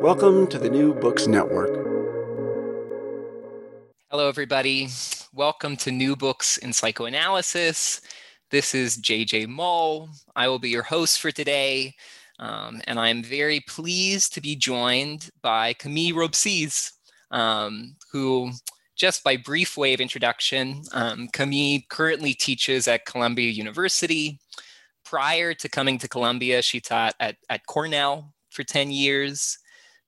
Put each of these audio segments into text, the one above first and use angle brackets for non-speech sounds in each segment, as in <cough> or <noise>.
Welcome to the New Books Network. Hello, everybody. Welcome to New Books in Psychoanalysis. This is JJ Mull. I will be your host for today, um, and I'm very pleased to be joined by Camille Robcis, um, who, just by brief way of introduction, um, Camille currently teaches at Columbia University. Prior to coming to Columbia, she taught at, at Cornell for 10 years.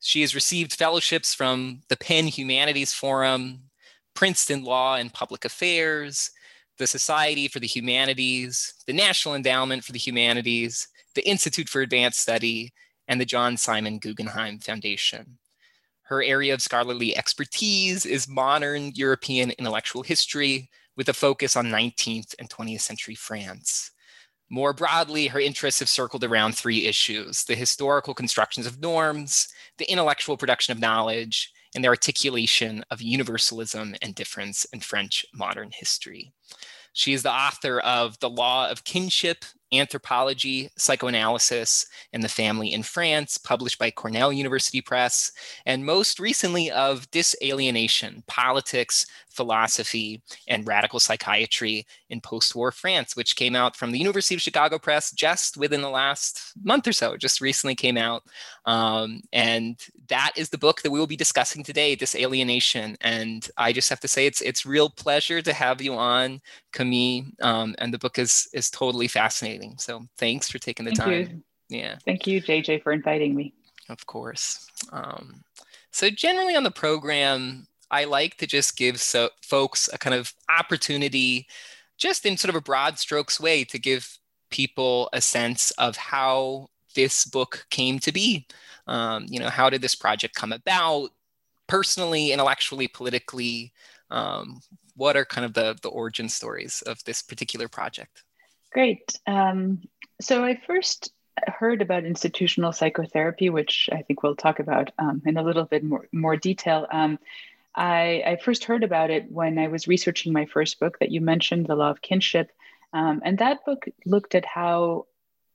She has received fellowships from the Penn Humanities Forum, Princeton Law and Public Affairs, the Society for the Humanities, the National Endowment for the Humanities, the Institute for Advanced Study, and the John Simon Guggenheim Foundation. Her area of scholarly expertise is modern European intellectual history with a focus on 19th and 20th century France. More broadly, her interests have circled around three issues the historical constructions of norms, the intellectual production of knowledge, and the articulation of universalism and difference in French modern history. She is the author of The Law of Kinship, Anthropology, Psychoanalysis, and the Family in France, published by Cornell University Press, and most recently of Disalienation, Politics, Philosophy, and Radical Psychiatry in Post War France, which came out from the University of Chicago Press just within the last month or so, just recently came out. Um, and that is the book that we will be discussing today, Disalienation. And I just have to say, it's it's real pleasure to have you on, Camille. Um, and the book is is totally fascinating. So thanks for taking the Thank time. You. Yeah. Thank you, JJ, for inviting me. Of course. Um, so generally on the program, I like to just give so folks a kind of opportunity, just in sort of a broad strokes way, to give people a sense of how this book came to be. Um, you know, how did this project come about? Personally, intellectually, politically, um, what are kind of the the origin stories of this particular project? Great. Um, so I first heard about institutional psychotherapy, which I think we'll talk about um, in a little bit more more detail. Um, I, I, first heard about it when I was researching my first book that you mentioned, The Law of Kinship, um, and that book looked at how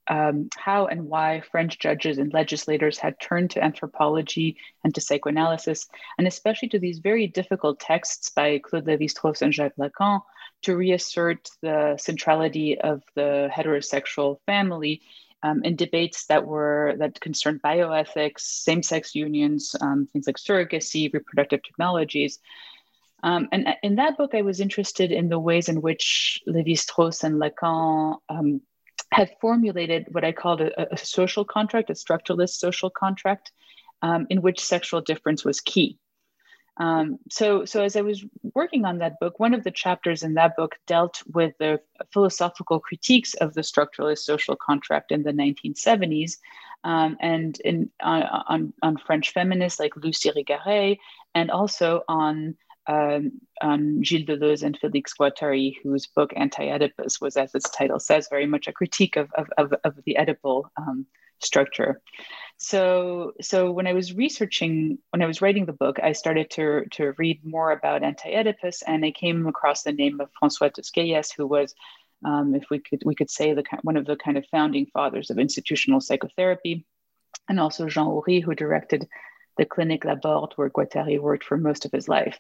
um, how and why French judges and legislators had turned to anthropology and to psychoanalysis, and especially to these very difficult texts by Claude Lévi-Strauss and Jacques Lacan to reassert the centrality of the heterosexual family um, in debates that were that concerned bioethics, same-sex unions, um, things like surrogacy, reproductive technologies. Um, and in that book, I was interested in the ways in which Lévi-Strauss and Lacan um, had formulated what I called a, a, social contract, a structuralist social contract, um, in which sexual difference was key. Um, so, so as I was working on that book, one of the chapters in that book dealt with the philosophical critiques of the structuralist social contract in the 1970s, um, and in on, on, French feminists like Lucie Irigaray, and also on um, um, Gilles Deleuze and Félix Guattari, whose book Anti-Oedipus was, as its title says, very much a critique of, of, of, of the Oedipal um, structure. So, so when I was researching, when I was writing the book, I started to, to read more about Anti-Oedipus, and I came across the name of François Tosquelles, who was um, if we could we could say the one of the kind of founding fathers of institutional psychotherapy, and also Jean Oury, who directed the Clinique La Borde, where Guattari worked for most of his life.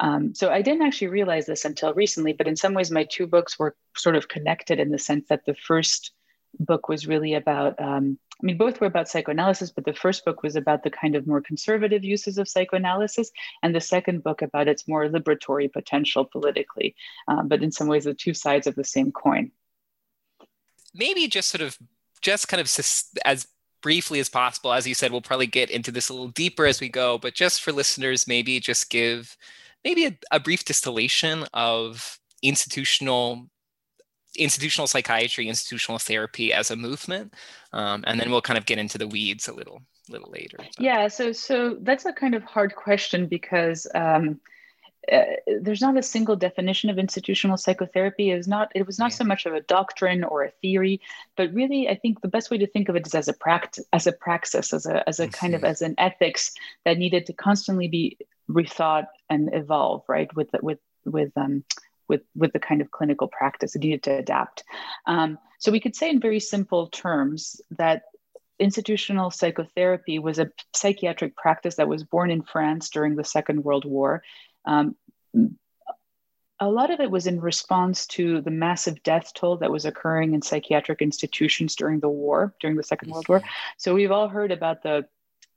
Um, so I didn't actually realize this until recently, but in some ways, my two books were sort of connected in the sense that the first book was really about, um, I mean, both were about psychoanalysis, but the first book was about the kind of more conservative uses of psychoanalysis, and the second book about its more liberatory potential politically, um, but in some ways, the two sides of the same coin. Maybe just sort of, just kind of as briefly as possible. As you said, we'll probably get into this a little deeper as we go, but just for listeners, maybe just give maybe a, a brief distillation of institutional institutional psychiatry, institutional therapy as a movement, um, and then we'll kind of get into the weeds a little little later. Yeah, so so that's a kind of hard question because um, uh, there's not a single definition of institutional psychotherapy. It was not it was not yeah. so much of a doctrine or a theory, but really I think the best way to think of it is as a practice, as a praxis, as a as a kind of as an ethics that needed to constantly be rethought and evolve, right? With with with um, with with the kind of clinical practice it needed to adapt. Um, so we could say in very simple terms that institutional psychotherapy was a psychiatric practice that was born in France during the Second World War. Um, a lot of it was in response to the massive death toll that was occurring in psychiatric institutions during the war, during the Second World War. Mm-hmm. So we've all heard about the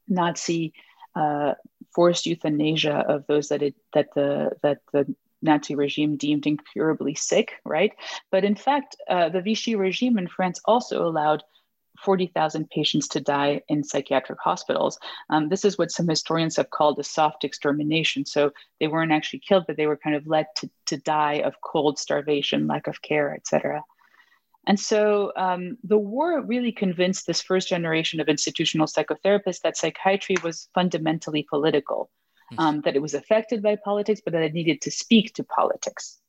Nazi uh, forced euthanasia of those that it, that the that the Nazi regime deemed incurably sick, right? But in fact, uh, the Vichy regime in France also allowed 40,000 patients to die in psychiatric hospitals. Um, this is what some historians have called a soft extermination. So they weren't actually killed, but they were kind of led to, to die of cold, starvation, lack of care, etc. And so um, the war really convinced this first generation of institutional psychotherapists that psychiatry was fundamentally political. Um, that it was affected by politics, but that it needed to speak to politics.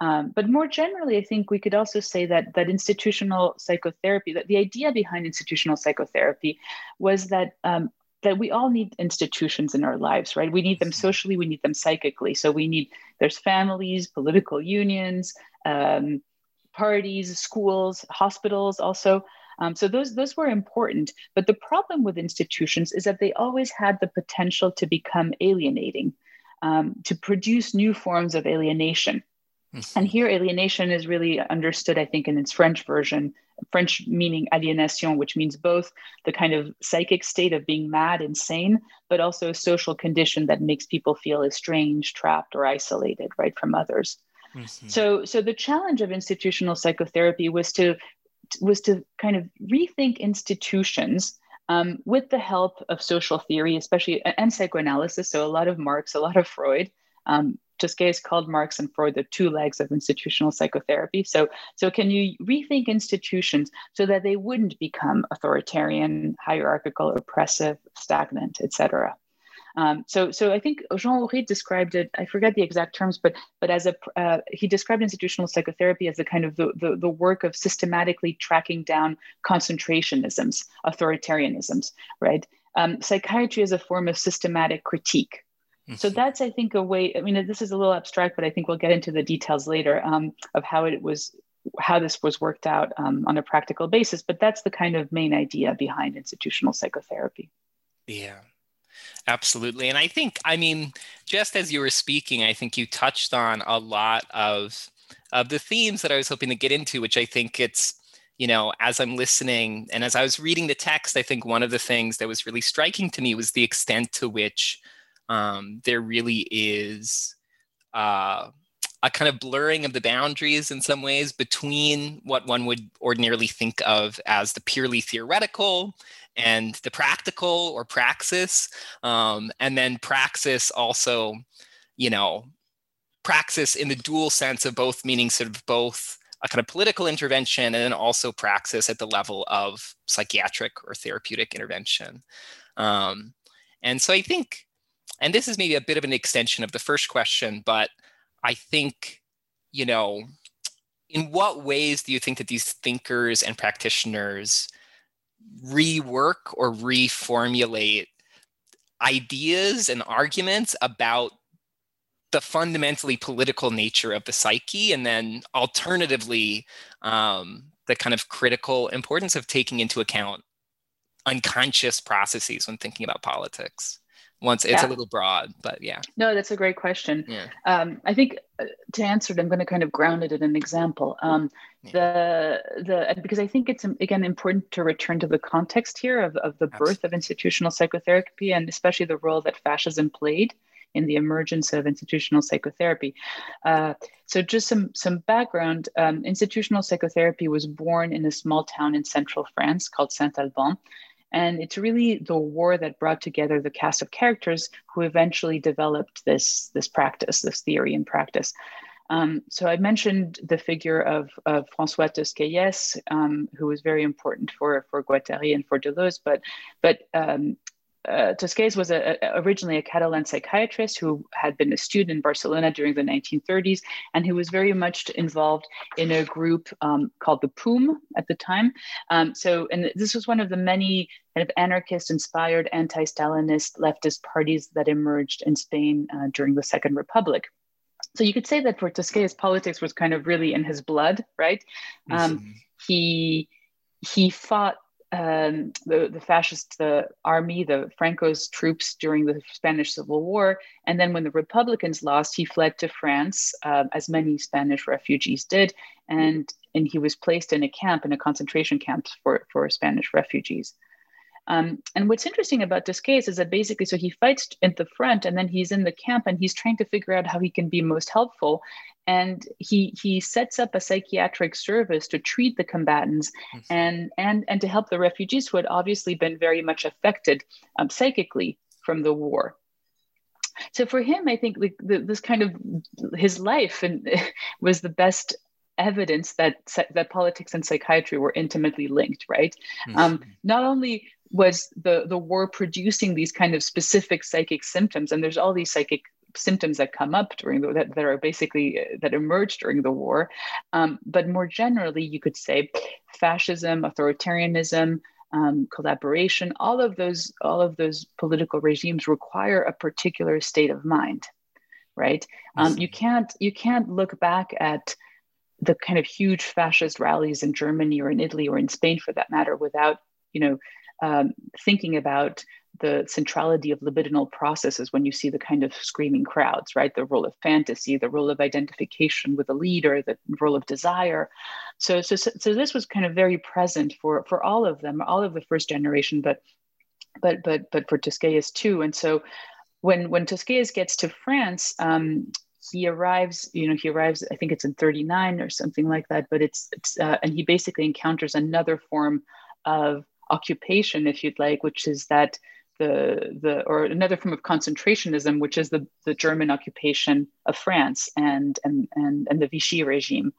Um, but more generally, I think we could also say that that institutional psychotherapy, that the idea behind institutional psychotherapy was that um, that we all need institutions in our lives, right? We need them socially, we need them psychically. So we need there's families, political unions, um, parties, schools, hospitals also. Um, so those those were important. But the problem with institutions is that they always had the potential to become alienating, um, to produce new forms of alienation. Mm-hmm. And here, alienation is really understood, I think, in its French version, French meaning alienation, which means both the kind of psychic state of being mad, insane, but also a social condition that makes people feel estranged, trapped, or isolated, right, from others. Mm-hmm. So, so the challenge of institutional psychotherapy was to was to kind of rethink institutions um, with the help of social theory, especially and psychoanalysis. So, a lot of Marx, a lot of Freud. Um, Tosquelles called Marx and Freud the two legs of institutional psychotherapy. So, so can you rethink institutions so that they wouldn't become authoritarian, hierarchical, oppressive, stagnant, etc. Um, so, so I think Jean Oury described it. I forget the exact terms, but but as a uh, he described institutional psychotherapy as a kind of the, the, the work of systematically tracking down concentrationisms, authoritarianisms, right? Um, psychiatry is a form of systematic critique. So mm-hmm. that's, I think, a way. I mean, this is a little abstract, but I think we'll get into the details later um, of how it was, how this was worked out um, on a practical basis. But that's the kind of main idea behind institutional psychotherapy. Yeah, Absolutely. And I think, I mean, just as you were speaking, I think you touched on a lot of of the themes that I was hoping to get into, which I think it's, you know, as I'm listening and as I was reading the text, I think one of the things that was really striking to me was the extent to which um, there really is uh, a kind of blurring of the boundaries in some ways between what one would ordinarily think of as the purely theoretical and the practical or praxis. Um, and then praxis also, you know, praxis in the dual sense of both meaning sort of both a kind of political intervention and then also praxis at the level of psychiatric or therapeutic intervention. Um, and so I think and this is maybe a bit of an extension of the first question, but I think, you know, in what ways do you think that these thinkers and practitioners rework or reformulate ideas and arguments about the fundamentally political nature of the psyche, and then alternatively, um, the kind of critical importance of taking into account unconscious processes when thinking about politics once it's yeah. a little broad but yeah no that's a great question yeah. um, i think uh, to answer it i'm going to kind of ground it in an example um, yeah. the the because i think it's um, again important to return to the context here of, of the Absolutely. birth of institutional psychotherapy and especially the role that fascism played in the emergence of institutional psychotherapy. Uh, so, just some some background: um, institutional psychotherapy was born in a small town in central France called Saint Alban, and it's really the war that brought together the cast of characters who eventually developed this this practice, this theory and practice. Um, so I mentioned the figure of, of François Tosquelles, um, who was very important for, for Guattari and for Deleuze, but, but um, uh, Tosquelles was a, a, originally a Catalan psychiatrist who had been a student in Barcelona during the 1930s, and who was very much involved in a group um, called the POUM at the time. Um, so, and this was one of the many kind of anarchist-inspired anti-Stalinist leftist parties that emerged in Spain uh, during the Second Republic. So you could say that for Tosquelles, politics was kind of really in his blood, right? Um, mm-hmm. He he fought um, the, the fascist the army, the Franco's troops during the Spanish Civil War. And then when the Republicans lost, he fled to France, uh, as many Spanish refugees did. And, and he was placed in a camp, in a concentration camp for, for Spanish refugees. Um, and what's interesting about this case is that basically, so he fights at the front and then he's in the camp and he's trying to figure out how he can be most helpful. And he he sets up a psychiatric service to treat the combatants and and and to help the refugees who had obviously been very much affected um, psychically from the war. So for him, I think the, the, this kind of his life and <laughs> was the best evidence that that politics and psychiatry were intimately linked right mm-hmm. um, not only was the the war producing these kind of specific psychic symptoms. And there's all these psychic symptoms that come up during the, that, that are basically uh, that emerged during the war. Um, but more generally you could say fascism authoritarianism um, collaboration all of those all of those political regimes require a particular state of mind right? Um, you can't you can't look back at the kind of huge fascist rallies in germany or in italy or in spain for that matter without you know um, thinking about the centrality of libidinal processes when you see the kind of screaming crowds, right? The role of fantasy, the role of identification with a leader, the role of desire. So, so, so this was kind of very present for for all of them, all of the first generation, but but but but for Tosquelles too. And so, when when Tosquelles gets to France, um, he arrives. You know, he arrives. I think it's in '39 or something like that. But it's it's uh, and he basically encounters another form of occupation, if you'd like, which is that the the or another form of concentrationism, which is the the German occupation of France and and and, and the Vichy regime.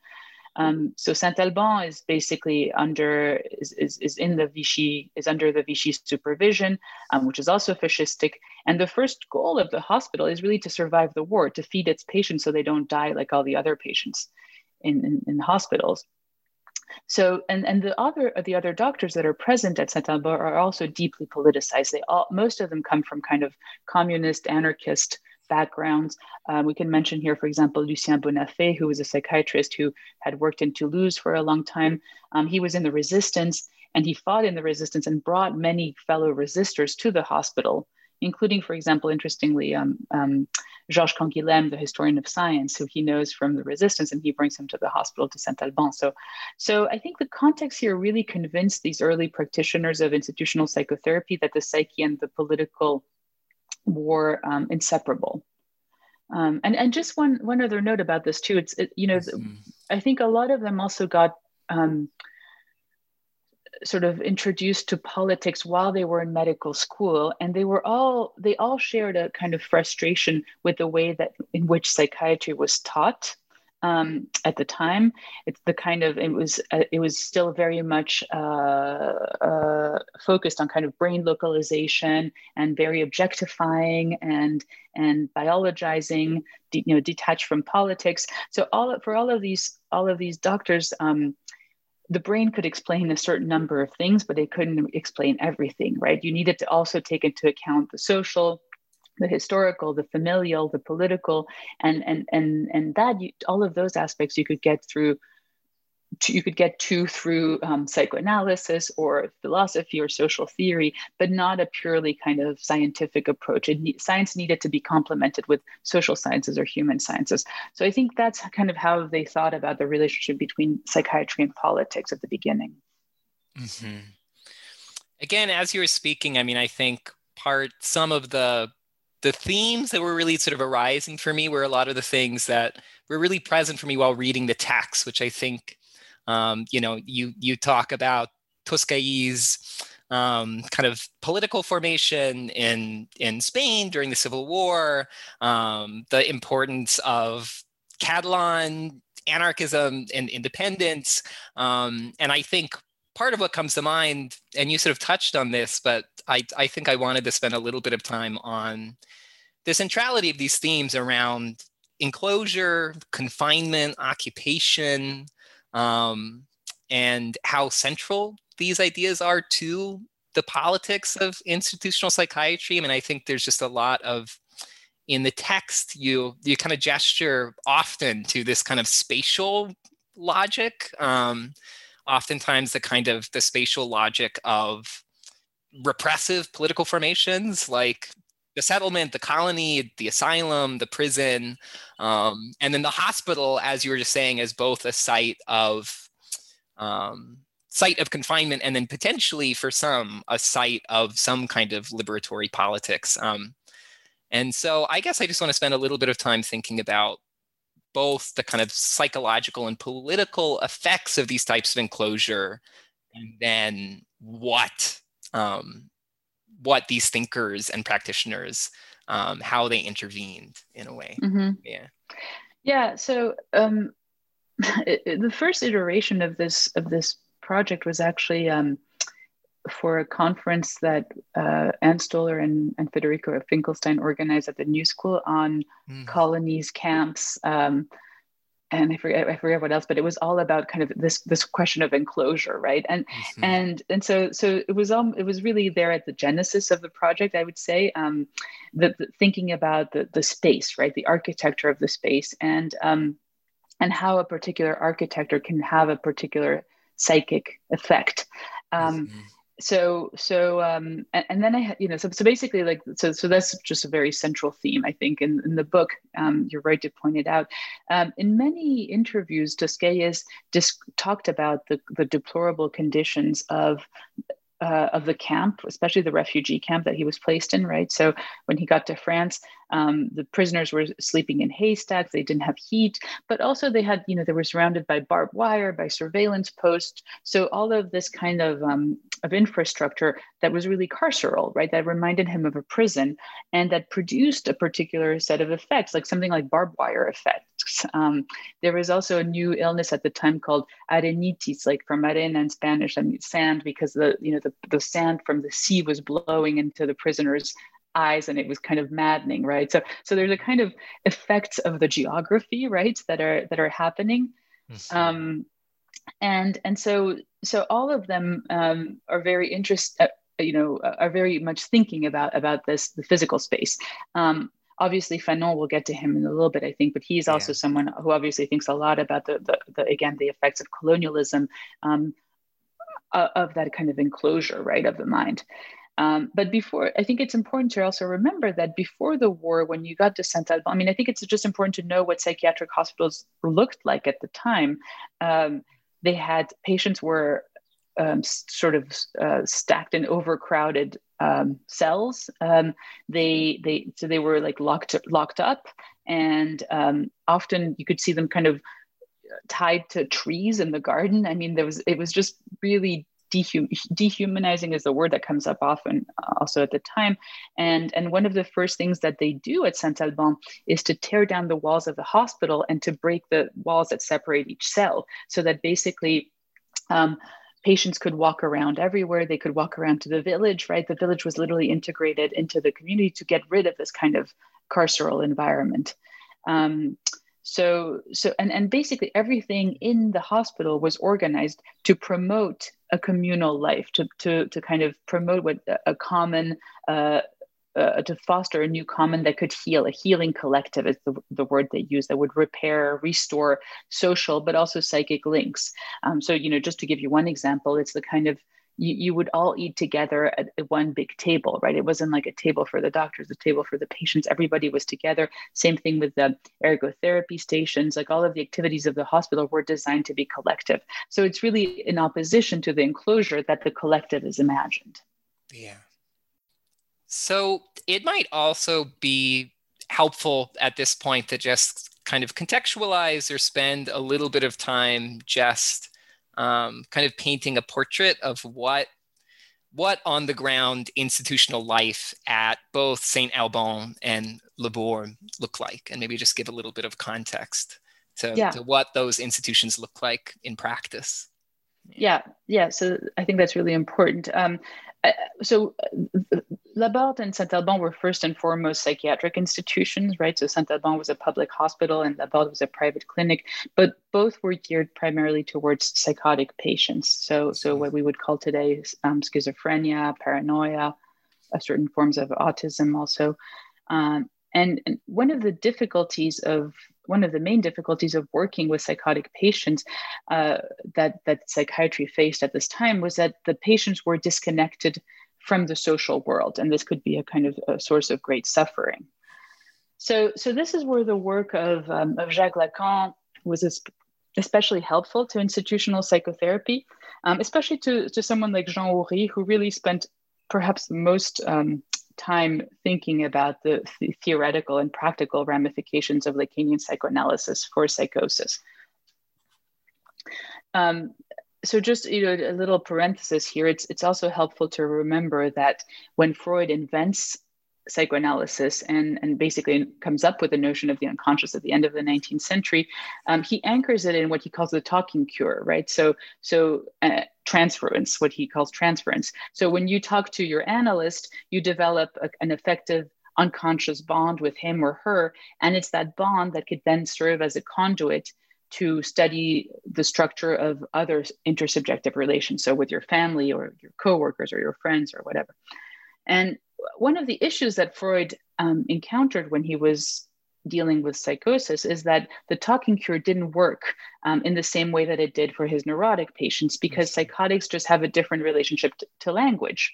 Um, so Saint Alban is basically under is, is, is in the Vichy is under the Vichy supervision, um, which is also fascistic. And the first goal of the hospital is really to survive the war, to feed its patients so they don't die like all the other patients in, in, in hospitals. So, and, and the other the other doctors that are present at Saint Alban are also deeply politicized. They all most of them come from kind of communist, anarchist backgrounds. Um, we can mention here, for example, Lucien Bonafé, who was a psychiatrist who had worked in Toulouse for a long time. Um, he was in the resistance and he fought in the resistance and brought many fellow resistors to the hospital including, for example, interestingly, um, um, Georges Canguilhem, the historian of science, who he knows from the resistance, and he brings him to the hospital to Saint Alban. So, so I think the context here really convinced these early practitioners of institutional psychotherapy that the psyche and the political were um, inseparable. Um, and and just one one other note about this too. It's it, you know, mm-hmm. I think a lot of them also got um, sort of introduced to politics while they were in medical school and they were all they all shared a kind of frustration with the way that in which psychiatry was taught um, at the time. It's the kind of it was uh, it was still very much uh, uh, focused on kind of brain localization and very objectifying and and biologizing, you know, detached from politics. So all for all of these all of these doctors. Um, the brain could explain a certain number of things, but it couldn't explain everything, right? You needed to also take into account the social, the historical, the familial, the political, and and and and that you, all of those aspects you could get through. You could get to through um, psychoanalysis or philosophy or social theory, but not a purely kind of scientific approach. It, science needed to be complemented with social sciences or human sciences. So I think that's kind of how they thought about the relationship between psychiatry and politics at the beginning. Mm-hmm. Again, as you were speaking, I mean, I think part some of the the themes that were really sort of arising for me were a lot of the things that were really present for me while reading the text, which I think, um, you know, you you talk about Tosquelles's um, kind of political formation in in Spain during the Civil War, um, the importance of Catalan anarchism and independence, um, and I think part of what comes to mind, and you sort of touched on this, but I, I think I wanted to spend a little bit of time on the centrality of these themes around enclosure, confinement, occupation, um, and how central these ideas are to the politics of institutional psychiatry. I mean, I think there's just a lot of in the text you you kind of gesture often to this kind of spatial logic um, oftentimes the kind of the spatial logic of repressive political formations like the settlement, the colony, the asylum, the prison, um, and then the hospital, as you were just saying, as both a site of um, site of confinement, and then potentially for some a site of some kind of liberatory politics. Um, and so, I guess I just want to spend a little bit of time thinking about both the kind of psychological and political effects of these types of enclosure, and then what um, what these thinkers and practitioners um, how they intervened in a way. Mm-hmm. Yeah. Yeah. So um, <laughs> it, the first iteration of this of this project was actually um, for a conference that uh, Ann Stoler and, and Federico Finchelstein organized at the New School on mm. colonies, camps, um, and I forget I forget what else, but it was all about kind of this this question of enclosure, right? And mm-hmm. and and so so it was um it was really there at the genesis of the project, I would say, um, the, the thinking about the the space, right, the architecture of the space, and um, and how a particular architecture can have a particular psychic effect. Um, mm-hmm so so um and, and, then i you know so, so basically like so so that's just a very central theme i think in, in the book um, you're right to point it out um, in many interviews Tosquelles just talked about the, the deplorable conditions of uh, of the camp, especially the refugee camp that he was placed in, right? So when he got to France, um, the prisoners were sleeping in haystacks. They didn't have heat, but also they had, you know, they were surrounded by barbed wire, by surveillance posts. So all of this kind of um, of infrastructure that was really carceral, right? That reminded him of a prison, and that produced a particular set of effects, like something like barbed wire effects. Um, there was also a new illness at the time called arenitis, like from arena in Spanish, I mean sand, because the you know the, the sand from the sea was blowing into the prisoners' eyes and it was kind of maddening right so so there's a kind of effects of the geography right that are that are happening um and and so so all of them um, are very interested uh, you know are very much thinking about about this the physical space um, obviously fanon will get to him in a little bit i think but he's also yeah. someone who obviously thinks a lot about the, the, the again the effects of colonialism um, uh, of that kind of enclosure right of the mind um, but before, I think it's important to also remember that before the war, when you got to Sant Albans, I mean, I think it's just important to know what psychiatric hospitals looked like at the time. Um, they had patients were um, sort of uh, stacked in overcrowded um, cells. Um, they they so they were like locked locked up, and um, often you could see them kind of tied to trees in the garden. I mean, there was it was just really dehum- dehumanizing is the word that comes up often uh, also at the time. And and one of the first things that they do at saint alban is to tear down the walls of the hospital and to break the walls that separate each cell so that basically um, patients could walk around everywhere. They could walk around to the village right? The village was literally integrated into the community to get rid of this kind of carceral environment. Um, so so and, and basically everything in the hospital was organized to promote a communal life to to, to kind of promote what a common uh, uh, to foster a new common that could heal a healing collective is the, the word they use that would repair restore social but also psychic links. Um, so you know just to give you one example it's the kind of you, you would all eat together at one big table, right? It wasn't like a table for the doctors, a table for the patients. Everybody was together. Same thing with the ergotherapy stations. Like all of the activities of the hospital were designed to be collective. So it's really in opposition to the enclosure that the collective is imagined. Yeah. So it might also be helpful at this point to just kind of contextualize or spend a little bit of time just um, kind of painting a portrait of what what on the ground institutional life at both Saint Alban and La Borde look like, and maybe just give a little bit of context to, yeah. to what those institutions look like in practice. Yeah, yeah. So I think that's really important. Um, so La Borde and Saint Alban were first and foremost psychiatric institutions, right? So Saint Alban was a public hospital and La Borde was a private clinic, but both were geared primarily towards psychotic patients. So, so what we would call today um, schizophrenia, paranoia, uh, certain forms of autism also. Um, and, and one of the difficulties of one of the main difficulties of working with psychotic patients uh, that that psychiatry faced at this time was that the patients were disconnected from the social world, and this could be a kind of a source of great suffering. So, so this is where the work of, um, of Jacques Lacan was especially helpful to institutional psychotherapy, um, especially to, to someone like Jean Oury, who really spent perhaps most um, time thinking about the, the, theoretical and practical ramifications of Lacanian psychoanalysis for psychosis. Um, so just you know a little parenthesis here it's it's also helpful to remember that when freud invents psychoanalysis and and basically comes up with the notion of the unconscious at the end of the 19th century um, he anchors it in what he calls the talking cure right? So so uh, transference what he calls transference. So when you talk to your analyst you develop a, an effective unconscious bond with him or her and it's that bond that could then serve as a conduit to study the structure of other intersubjective relations, so with your family or your coworkers or your friends or whatever. And one of the issues that Freud um, encountered when he was dealing with psychosis is that the talking cure didn't work um, in the same way that it did for his neurotic patients because psychotics just have a different relationship to, to language.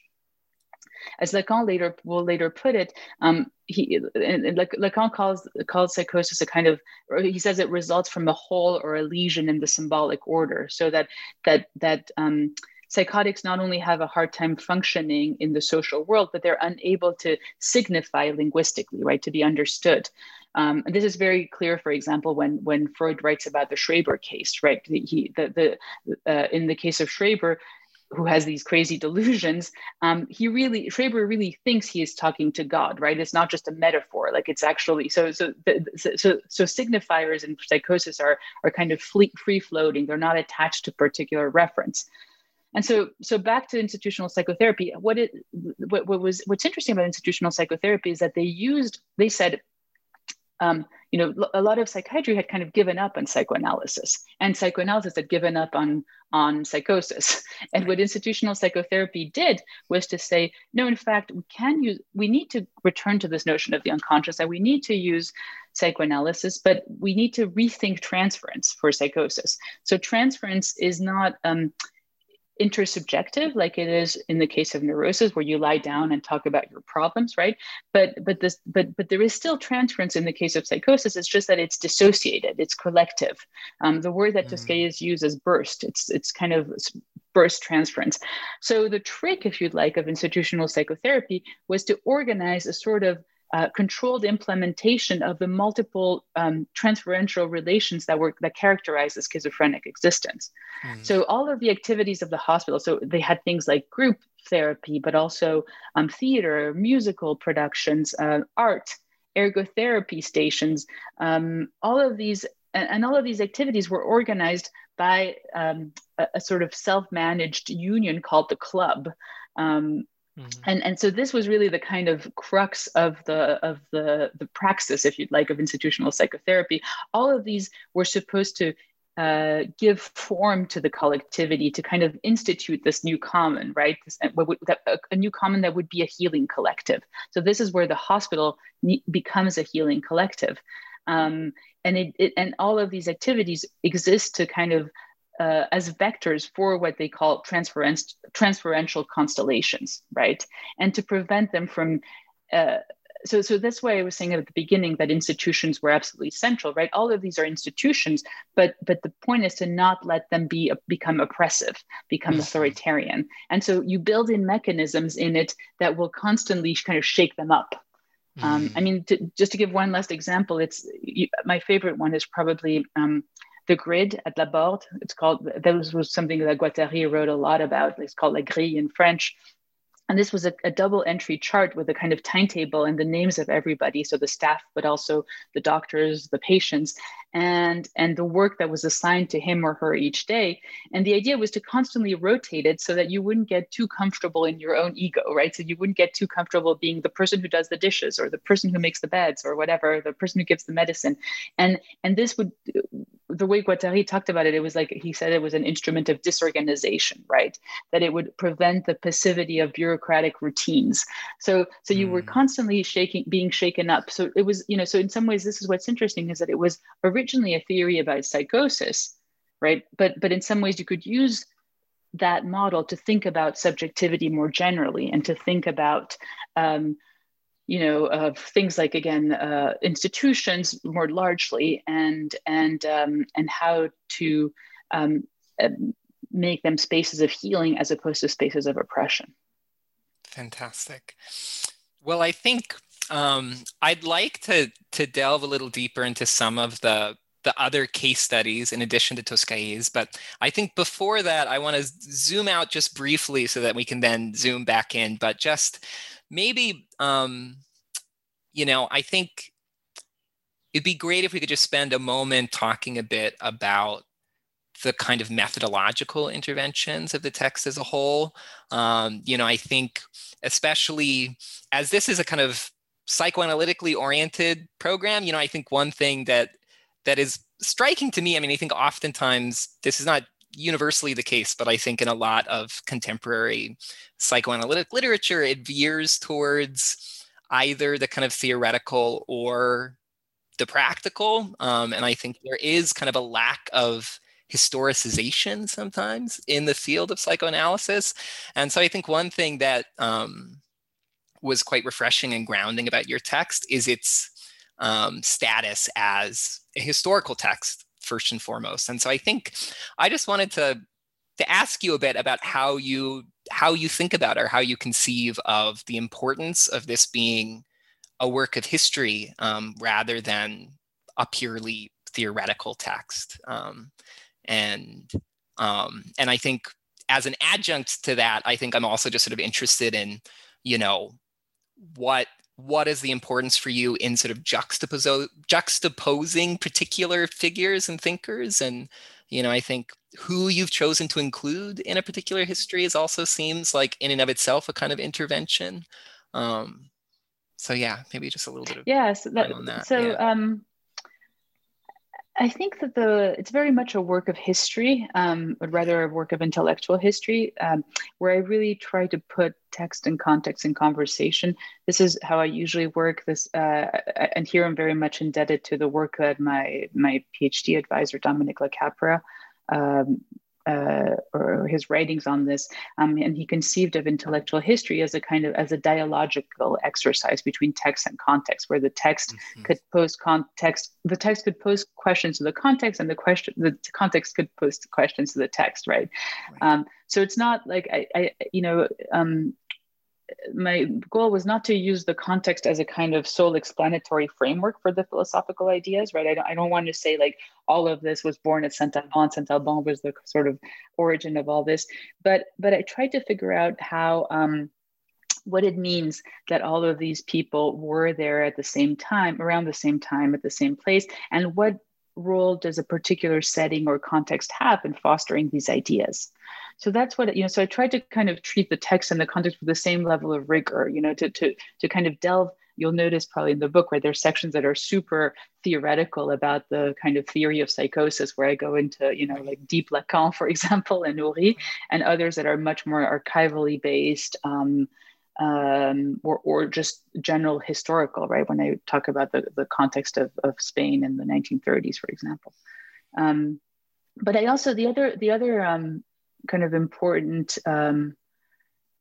As Lacan later will later put it, um, he and, Lacan calls calls psychosis a kind of, he says it results from a hole or a lesion in the symbolic order, so that that that um, psychotics not only have a hard time functioning in the social world, but they're unable to signify linguistically, right, to be understood. Um, and this is very clear, for example, when when Freud writes about the Schreber case, right? He the the uh, in the case of Schreber, who has these crazy delusions, um, he really Schreber really thinks he is talking to God, right? It's not just a metaphor; like it's actually so. So so so signifiers in psychosis are are kind of free floating. They're not attached to particular reference. And so, so back to institutional psychotherapy. What it, what, what was, what's interesting about institutional psychotherapy is that they used, they said, um, you know, a lot of psychiatry had kind of given up on psychoanalysis, and psychoanalysis had given up on on psychosis. <laughs> And what institutional psychotherapy did was to say, no, in fact, we can use, we need to return to this notion of the unconscious, and we need to use psychoanalysis, but we need to rethink transference for psychosis. So transference is not um, intersubjective like it is in the case of neurosis where you lie down and talk about your problems right? But but this but but there is still transference in the case of psychosis. It's just that it's dissociated it's collective. Um, the word that mm. Tosquelles uses burst. It's it's kind of burst transference. So the trick if you'd like of institutional psychotherapy was to organize a sort of uh, controlled implementation of the multiple um, transferential relations that were that characterize the schizophrenic existence. Mm. So all of the activities of the hospital. So they had things like group therapy, but also um, theater, musical productions, uh, art, ergotherapy stations. Um, all of these and, and, all of these activities were organized by um, a, a, sort of self-managed union called the club. Mm-hmm. And, and so this was really the kind of crux of the of the the praxis, if you'd like, of institutional psychotherapy. All of these were supposed to uh, give form to the collectivity to kind of institute this new common, right? This, a, a, new common that would be a healing collective. So this is where the hospital becomes a healing collective, um, and it, it and all of these activities exist to kind of uh, as vectors for what they call transference, transferential constellations, right? And to prevent them from, uh, so, so that's why I was saying at the beginning that institutions were absolutely central, right? All of these are institutions, but but the point is to not let them be become oppressive, become authoritarian, and so you build in mechanisms in it that will constantly kind of shake them up. Um, I mean, to, just to give one last example, it's you, my favorite one is probably um, the grid at La Borde. It's called, that was, was something that Guattari wrote a lot about. It's called La Grille in French. And this was a, a, double entry chart with a kind of timetable and the names of everybody, so the staff, but also the doctors, the patients, and and the work that was assigned to him or her each day. And the idea was to constantly rotate it so that you wouldn't get too comfortable in your own ego, right? So you wouldn't get too comfortable being the person who does the dishes or the person who makes the beds or whatever, the person who gives the medicine. And and this would the way Guattari talked about it, it was like he said it was an instrument of disorganization, right? That it would prevent the passivity of bureaucratic routines. So, so you mm. were hmm. constantly shaking, being shaken up. So it was, you know, so in some ways, this is what's interesting is that it was originally a theory about psychosis, right? But but in some ways, you could use that model to think about subjectivity more generally and to think about um, you know, of things like again uh, institutions more largely, and and um, and how to um, uh, make them spaces of healing as opposed to spaces of oppression. Fantastic. Well, I think um, I'd like to to delve a little deeper into some of the the other case studies in addition to Tosquelles's. But I think before that, I want to zoom out just briefly so that we can then zoom back in. But just maybe um, you know i think it'd be great if we could just spend a moment talking a bit about the kind of methodological interventions of the text as a whole. Um, you know i think especially as this is a kind of psychoanalytically oriented program you know i think one thing that that is striking to me i mean i think oftentimes this is not universally the case, but I think in a lot of contemporary psychoanalytic literature, it veers towards either the kind of theoretical or the practical. Um, and I think there is kind of a lack of historicization sometimes in the field of psychoanalysis. And so I think one thing that um, was quite refreshing and grounding about your text is its um, status as a historical text first and foremost. And so I think I just wanted to to ask you a bit about how you how you think about or how you conceive of the importance of this being a work of history um, rather than a purely theoretical text. Um, and um, and I think as an adjunct to that, I think I'm also just sort of interested in, you know, what what is the importance for you in sort of juxtapose, juxtaposing particular figures and thinkers and you know i think who you've chosen to include in a particular history is also seems like in and of itself a kind of intervention um so yeah maybe just a little bit of yeah so, that, that. so yeah. um I think that the it's very much a work of history, um, but rather a work of intellectual history, um, where I really try to put text and context in conversation. This is how I usually work. This uh, and here I'm very much indebted to the work that my my PhD advisor Dominick LaCapra um, uh, or his writings on this, um, and he conceived of intellectual history as a kind of as a dialogical exercise between text and context, where the text mm-hmm. could pose context, the text could pose questions to the context, and the question, the context could pose questions to the text, right? right. Um, so it's not like I, I you know, um, my goal was not to use the context as a kind of sole explanatory framework for the philosophical ideas, right? I don't, I don't want to say like all of this was born at Saint Alban, Saint Alban was the sort of origin of all this, but but I tried to figure out how um, what it means that all of these people were there at the same time, around the same time, at the same place, and what role does a particular setting or context have in fostering these ideas? So that's what you know. So I tried to kind of treat the text and the context with the same level of rigor, you know, to to to kind of delve. You'll notice probably in the book where there's sections that are super theoretical about the kind of theory of psychosis, where I go into, you know, like deep Lacan, for <laughs> example, and Oury, and others that are much more archivally based. Um, um, or, or just general historical, right? When I talk about the, the context of, of Spain in the 1930s, for example. Um, but I also, the other, the other um, kind of important um,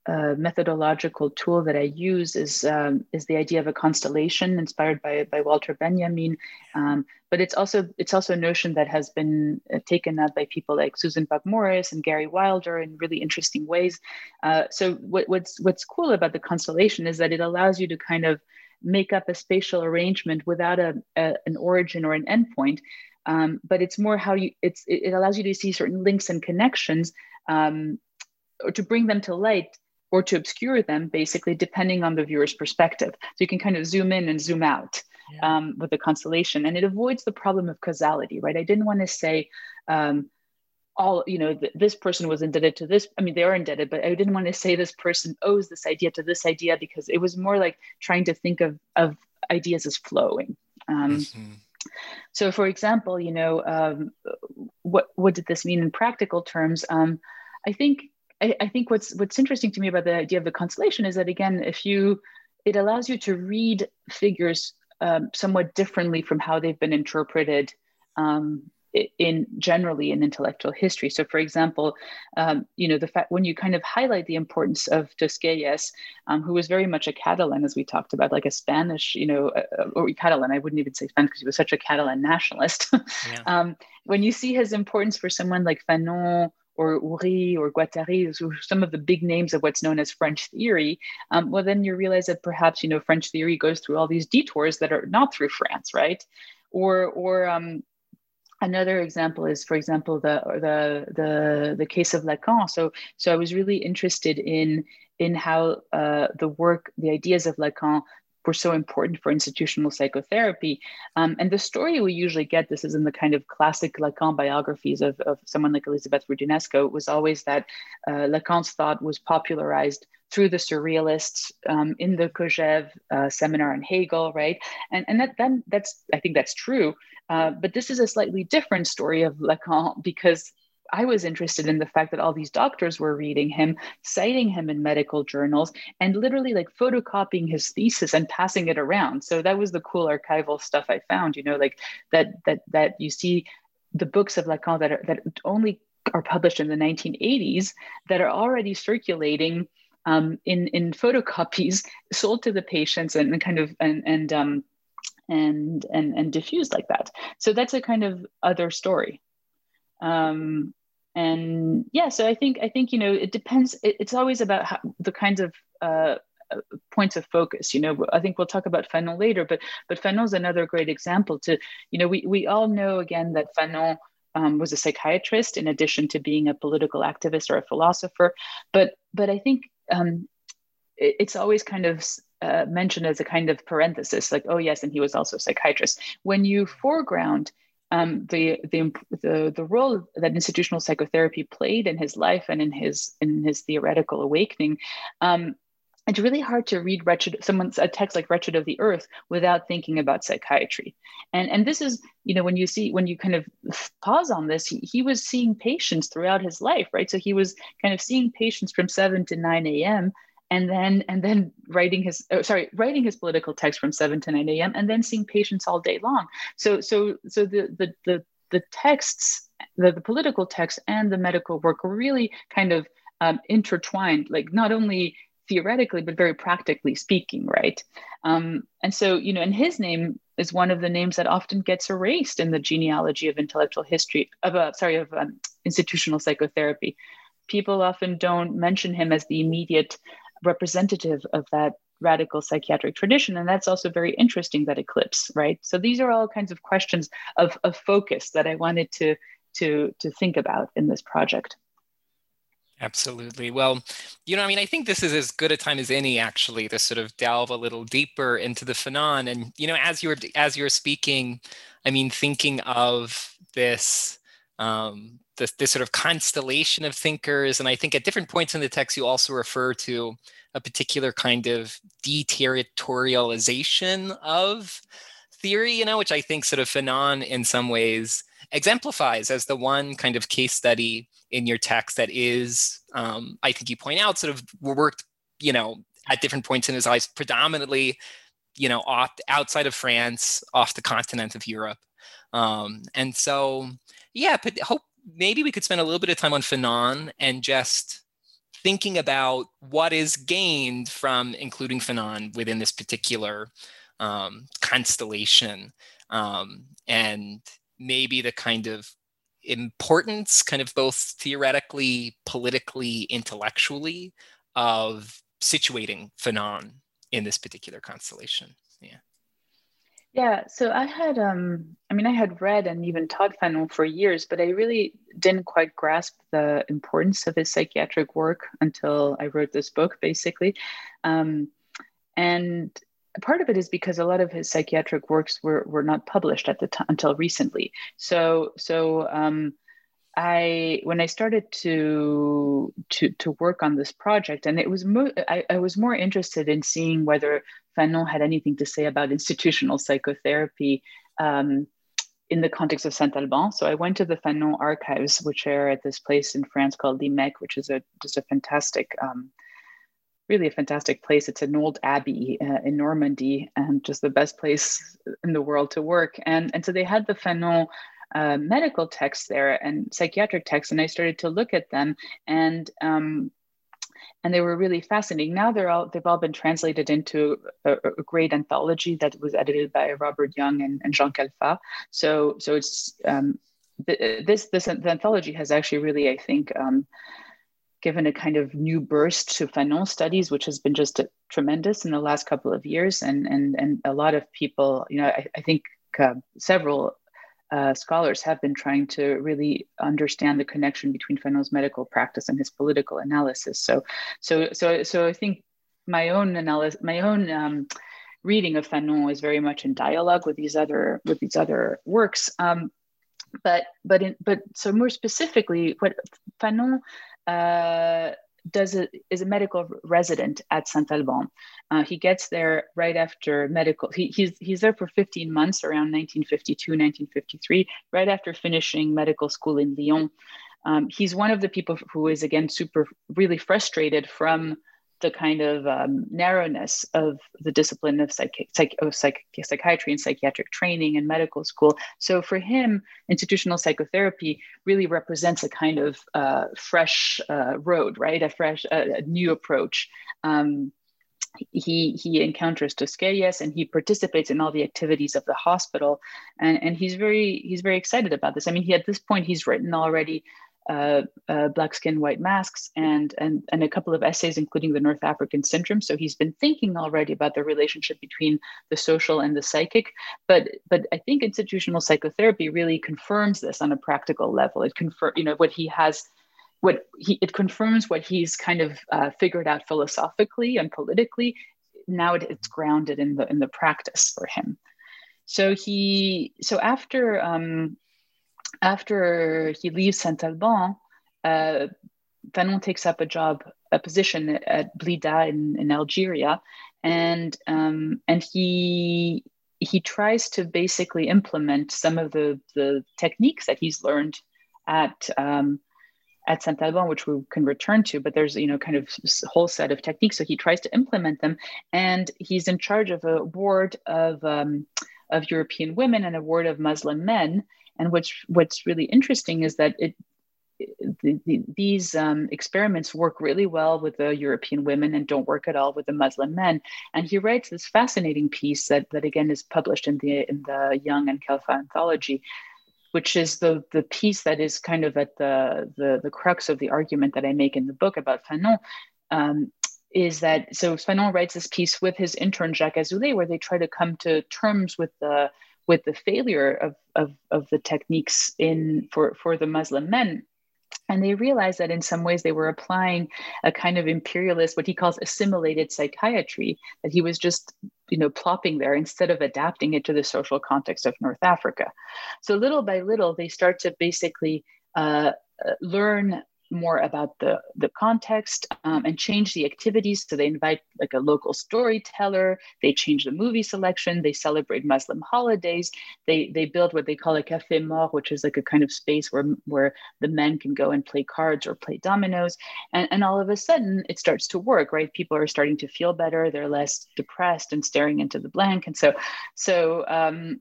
uh, methodological tool that I use is um, is the idea of a constellation inspired by by Walter Benjamin. Um, but it's also it's also a notion that has been uh, taken up by people like Susan Buck Morss and Gary Wilder in really interesting ways. Uh, so what, what's what's cool about the constellation is that it allows you to kind of make up a spatial arrangement without a, a an origin or an endpoint. Um, but it's more how you it's it allows you to see certain links and connections um, or to bring them to light or to obscure them basically depending on the viewer's perspective so you can kind of zoom in and zoom out yeah. um, with the constellation and it avoids the problem of causality right i didn't want to say um, all you know th- this person was indebted to this i mean they are indebted but i didn't want to say this person owes this idea to this idea because it was more like trying to think of of ideas as flowing um, mm-hmm. so for example you know um, what what did this mean in practical terms um, i think I, I think what's what's interesting to me about the idea of the constellation is that again, if you it allows you to read figures um, somewhat differently from how they've been interpreted um, in generally in intellectual history. So, for example, um, you know the fact when you kind of highlight the importance of Tosquelles, um, who was very much a Catalan, as we talked about, like a Spanish, you know, uh, or Catalan. I wouldn't even say Spanish because he was such a Catalan nationalist. <laughs> yeah. um, when you see his importance for someone like Fanon or Oury or Guattari, some of the big names of what's known as French theory, um, well, then you realize that perhaps you know French theory goes through all these detours that are not through France, right? Or or um, another example is, for example, the the the the case of Lacan. So so I was really interested in in how uh, the work, the ideas of Lacan were so important for institutional psychotherapy. Um, and the story we usually get, this is in the kind of classic Lacan biographies of, of someone like Elisabeth Roudinesco, was always that uh, Lacan's thought was popularized through the surrealists um, in the Kojève uh, seminar on Hegel, right? And, and that, then that's, I think that's true. Uh, but this is a slightly different story of Lacan because I was interested in the fact that all these doctors were reading him, citing him in medical journals, and literally like photocopying his thesis and passing it around. So that was the cool archival stuff I found. You know, like that that that you see the books of Lacan that are that only are published in the 1980s that are already circulating um, in in photocopies <laughs> sold to the patients and, kind of and and um, and and and diffused like that. So that's a kind of other story. Um, and yeah so i think i think you know it depends it, it's always about how, the kinds of uh, points of focus you know i think we'll talk about fanon later but but fanon is another great example to you know we, we all know again that fanon um, was a psychiatrist in addition to being a political activist or a philosopher. But but i think um, it, it's always kind of uh, mentioned as a kind of parenthesis like oh yes and he was also a psychiatrist. When you foreground um, the, the, the, the role that institutional psychotherapy played in his life and in his, in his theoretical awakening, um, it's really hard to read wretched someone's a text like wretched of the earth without thinking about psychiatry. And and this is you know when you see when you kind of pause on this he, he was seeing patients throughout his life right? So he was kind of seeing patients from 7 to 9 a.m and then and then writing his oh, sorry writing his political text from 7 to 9 a.m and then seeing patients all day long. So so so the the the, the texts the, the political text and the medical work really kind of um, intertwined like not only theoretically but very practically speaking right? Um, and so you know and his name is one of the names that often gets erased in the genealogy of intellectual history of uh, sorry of um, institutional psychotherapy. People often don't mention him as the immediate representative of that radical psychiatric tradition and that's also very interesting that eclipse right so these are all kinds of questions of, of focus that i wanted to to to think about in this project Absolutely. Well, you know, I mean, I think this is as good a time as any, actually, to sort of delve a little deeper into the Fanon. And you know, as you're as you're speaking, I mean, thinking of this um, this, this sort of constellation of thinkers, and I think at different points in the text, you also refer to a particular kind of deterritorialization of theory, you know, which I think sort of Fanon in some ways exemplifies as the one kind of case study in your text that is, um, I think you point out, sort of worked, you know, at different points in his life, predominantly, you know, off outside of France, off the continent of Europe. Um, and so, yeah, but hope maybe we could spend a little bit of time on Fanon and just thinking about what is gained from including Fanon within this particular um, constellation um, and maybe the kind of importance, kind of both theoretically, politically, intellectually, of situating Fanon in this particular constellation. Yeah. Yeah, so I had, um, I mean, I had read and even taught Fanon for years, but I really didn't quite grasp the importance of his psychiatric work until I wrote this book, basically. Um, and part of it is because a lot of his psychiatric works were, were not published at the time until recently. So, so um, I when I started to to to work on this project, and it was mo- I, I was more interested in seeing whether Fanon had anything to say about institutional psychotherapy um, in the context of Saint Alban. So I went to the Fanon archives, which are at this place in France called l'IMEC, which is a just a fantastic um, really a fantastic place. It's an old abbey uh, in Normandy and just the best place in the world to work. And, and so they had the Fanon uh, medical texts there and psychiatric texts, and I started to look at them and um, and they were really fascinating. Now they're all they've all been translated into a, a great anthology that was edited by Robert Young and, and Jean Khalfa. So so it's um, this this the anthology has actually really I think um, given a kind of new burst to Fanon studies, which has been just a, tremendous in the last couple of years. And, and, and a lot of people, you know, I, I think uh, several uh, scholars have been trying to really understand the connection between Fanon's medical practice and his political analysis. So, so, so, so I think my own analysis, my own um, reading of Fanon is very much in dialogue with these other with these other works. Um, but but in, but so more specifically, what Fanon uh, does a, is a medical resident at Saint Alban. Uh, he gets there right after medical. He, he's he's there for 15 months, around 1952, 1953, right after finishing medical school in Lyon. Um, he's one of the people who is again super really frustrated from the kind of um, narrowness of the discipline of, psych- psych- psych- psychiatry and psychiatric training and medical school. So for him, institutional psychotherapy really represents a kind of uh, fresh uh, road, right? A fresh, a new approach. Um, he he encounters Tosquelles and he participates in all the activities of the hospital, and and he's very he's very excited about this. I mean, he at this point he's written already uh, uh, Black Skin, White Masks, and, and, and a couple of essays, including the North African Syndrome. So he's been thinking already about the relationship between the social and the psychic. But, but I think institutional psychotherapy really confirms this on a practical level. It confirms, you know, what he has what he it confirms what he's kind of uh, figured out philosophically and politically now it, it's grounded in the in the practice for him so he so after um, after he leaves Saint Alban, uh, Fanon takes up a job, a position at Blida in, in Algeria, and um, and he he tries to basically implement some of the the techniques that he's learned at um, at Saint Alban, which we can return to. But there's you know kind of whole set of techniques, so he tries to implement them, and he's in charge of a ward of um, of European women and a ward of Muslim men. And what's what's really interesting is that it the, the, these um, experiments work really well with the European women and don't work at all with the Muslim men. And he writes this fascinating piece that, that again is published in the in the Young and Khalfa anthology, which is the the piece that is kind of at the the, the crux of the argument that I make in the book about Fanon. Um, is that so Fanon writes this piece with his intern Jacques Azoulay, where they try to come to terms with the with the failure of, of, of the techniques in for, for the Muslim men. And they realized that in some ways they were applying a kind of imperialist, what he calls assimilated psychiatry, that he was just, you know, plopping there instead of adapting it to the social context of North Africa. So little by little, they start to basically uh, uh learn more about the, the context um, and change the activities. So they invite like a local storyteller, they change the movie selection, they celebrate Muslim holidays, they, they build what they call a café maure, which is like a kind of space where, where the men can go and play cards or play dominoes. And, and all of a sudden it starts to work, right? People are starting to feel better, they're less depressed and staring into the blank. And so, so um,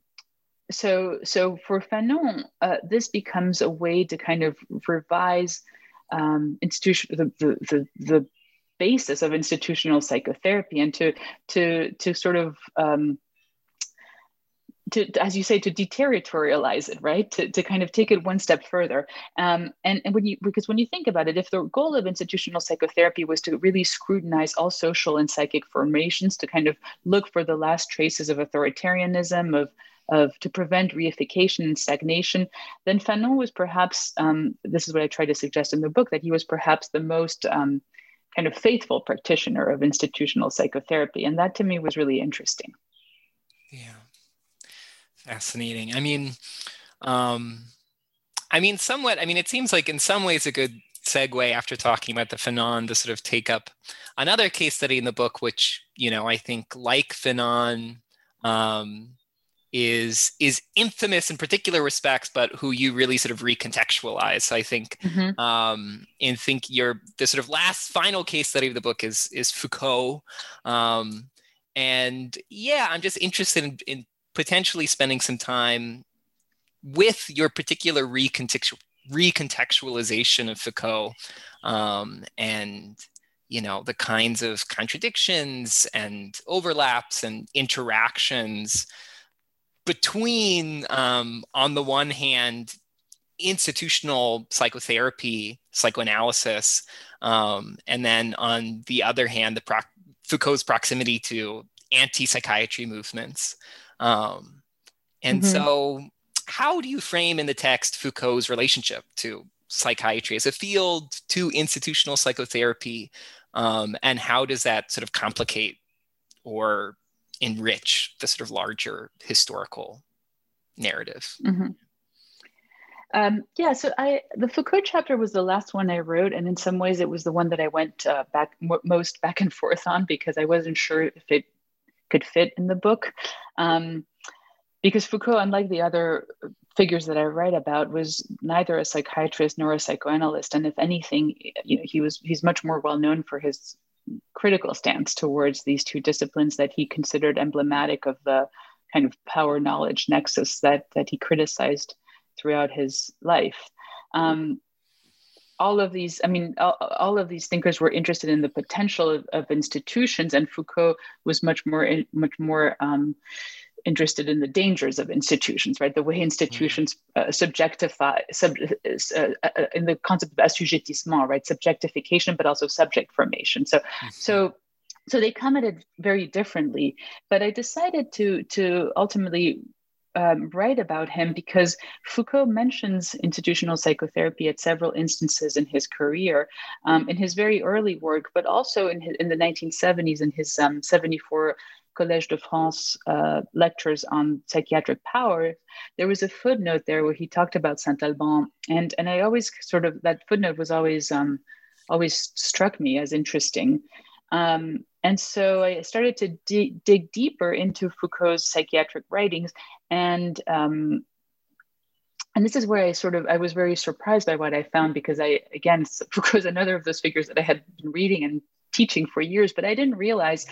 so so for Fanon, uh, this becomes a way to kind of revise um, institution the, the, the, the basis of institutional psychotherapy and to to to sort of um, to, as you say, to deterritorialize it, right? To, to kind of take it one step further. Um, and, and when you, because when you think about it, if the goal of institutional psychotherapy was to really scrutinize all social and psychic formations, to kind of look for the last traces of authoritarianism, of of to prevent reification and stagnation, then Fanon was perhaps, um, this is what I try to suggest in the book, that he was perhaps the most um, kind of faithful practitioner of institutional psychotherapy. And that to me was really interesting. Yeah. Fascinating. I mean, um, I mean, somewhat, I mean, it seems like in some ways a good segue after talking about the Fanon to sort of take up another case study in the book, which, you know, I think like Fanon, um, is is infamous in particular respects, but who you really sort of recontextualize. I think mm-hmm. um, and think your the sort of last final case study of the book is is Foucault. Um, and yeah, I'm just interested in, in potentially spending some time with your particular recontextual recontextualization of Foucault um, and you know the kinds of contradictions and overlaps and interactions between, um, on the one hand, institutional psychotherapy, psychoanalysis, um, and then on the other hand, the pro- Foucault's proximity to anti-psychiatry movements. Um, and mm-hmm. so, how do you frame in the text Foucault's relationship to psychiatry as a field, to institutional psychotherapy, um, and how does that sort of complicate or enrich the sort of larger historical narrative. Mm-hmm. Um, yeah, so I the Foucault chapter was the last one I wrote, and in some ways it was the one that I went uh, back m- most back and forth on because I wasn't sure if it could fit in the book. Um, because Foucault, unlike the other figures that I write about, was neither a psychiatrist nor a psychoanalyst, and if anything, you know, he was he's much more well known for his critical stance towards these two disciplines that he considered emblematic of the kind of power knowledge nexus that that he criticized throughout his life. Um, all of these, I mean, all, all, of these thinkers were interested in the potential of, of institutions, and Foucault was much more, much more um, interested in the dangers of institutions, right? The way institutions uh, subjectify, sub, uh, uh, in the concept of assujettissement, right? Subjectification, but also subject formation. So, mm-hmm. so, so they come at it very differently. But I decided to to ultimately um, write about him because Foucault mentions institutional psychotherapy at several instances in his career, um, in his very early work, but also in, his, in the 1970s in his um, 74 Collège de France uh, lectures on psychiatric power, there was a footnote there where he talked about Saint Alban, and and I always sort of that footnote was always um, always struck me as interesting. Um, and so I started to d- dig deeper into Foucault's psychiatric writings, and um, and this is where I sort of I was very surprised by what I found because I again <laughs> Foucault is another of those figures that I had been reading and teaching for years, but I didn't realize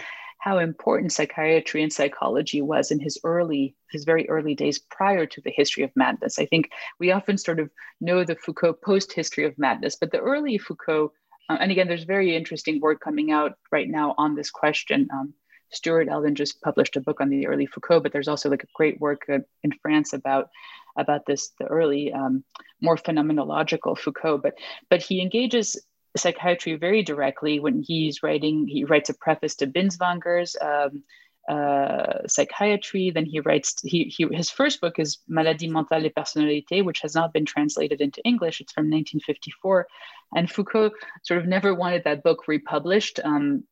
how important psychiatry and psychology was in his early his very early days prior to the history of madness. I think we often sort of know the foucault post history of madness but the early foucault uh, and again there's very interesting work coming out right now on this question. Um, stuart elden just published a book on the early foucault but there's also like a great work uh, in france about about this the early um, more phenomenological foucault. But but he engages psychiatry very directly when he's writing. He writes a preface to Binswanger's um, uh, psychiatry. Then he writes. He, he his first book is Maladie mentale et personnalité, which has not been translated into English. It's from 1954, and Foucault sort of never wanted that book republished. Um,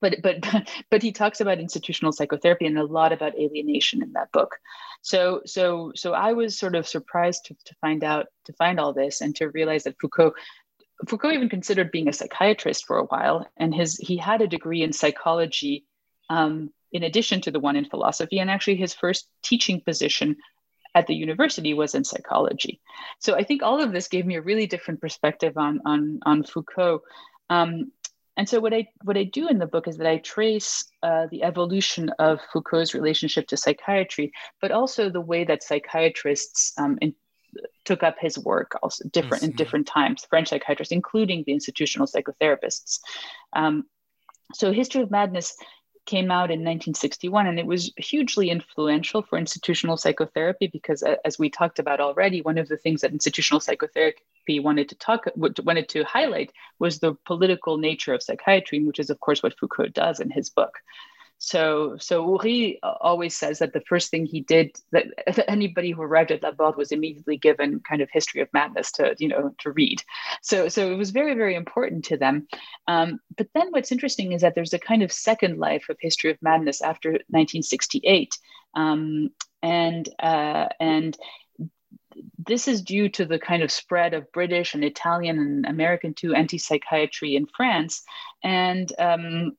but but <laughs> but he talks about institutional psychotherapy and a lot about alienation in that book so so so i was sort of surprised to, to find out to find all this and to realize that foucault foucault even considered being a psychiatrist for a while and his he had a degree in psychology um, in addition to the one in philosophy and actually his first teaching position at the university was in psychology. So i think all of this gave me a really different perspective on on on foucault. Um, and so what I what I do in the book is that I trace uh, the evolution of Foucault's relationship to psychiatry, but also the way that psychiatrists um, in, took up his work, also different in different times. French psychiatrists, including the institutional psychotherapists. Um, so, History of Madness came out in 1961 and it was hugely influential for institutional psychotherapy because as we talked about already one of the things that institutional psychotherapy wanted to talk wanted to highlight was the political nature of psychiatry which is of course what foucault does in his book so, so Oury always says that the first thing he did that anybody who arrived at La Borde was immediately given kind of history of madness to, you know, to read. So, so it was very, very important to them. Um, but then what's interesting is that there's a kind of second life of history of madness after 1968, um, and uh, and this is due to the kind of spread of British and Italian and American too anti-psychiatry in France, and um,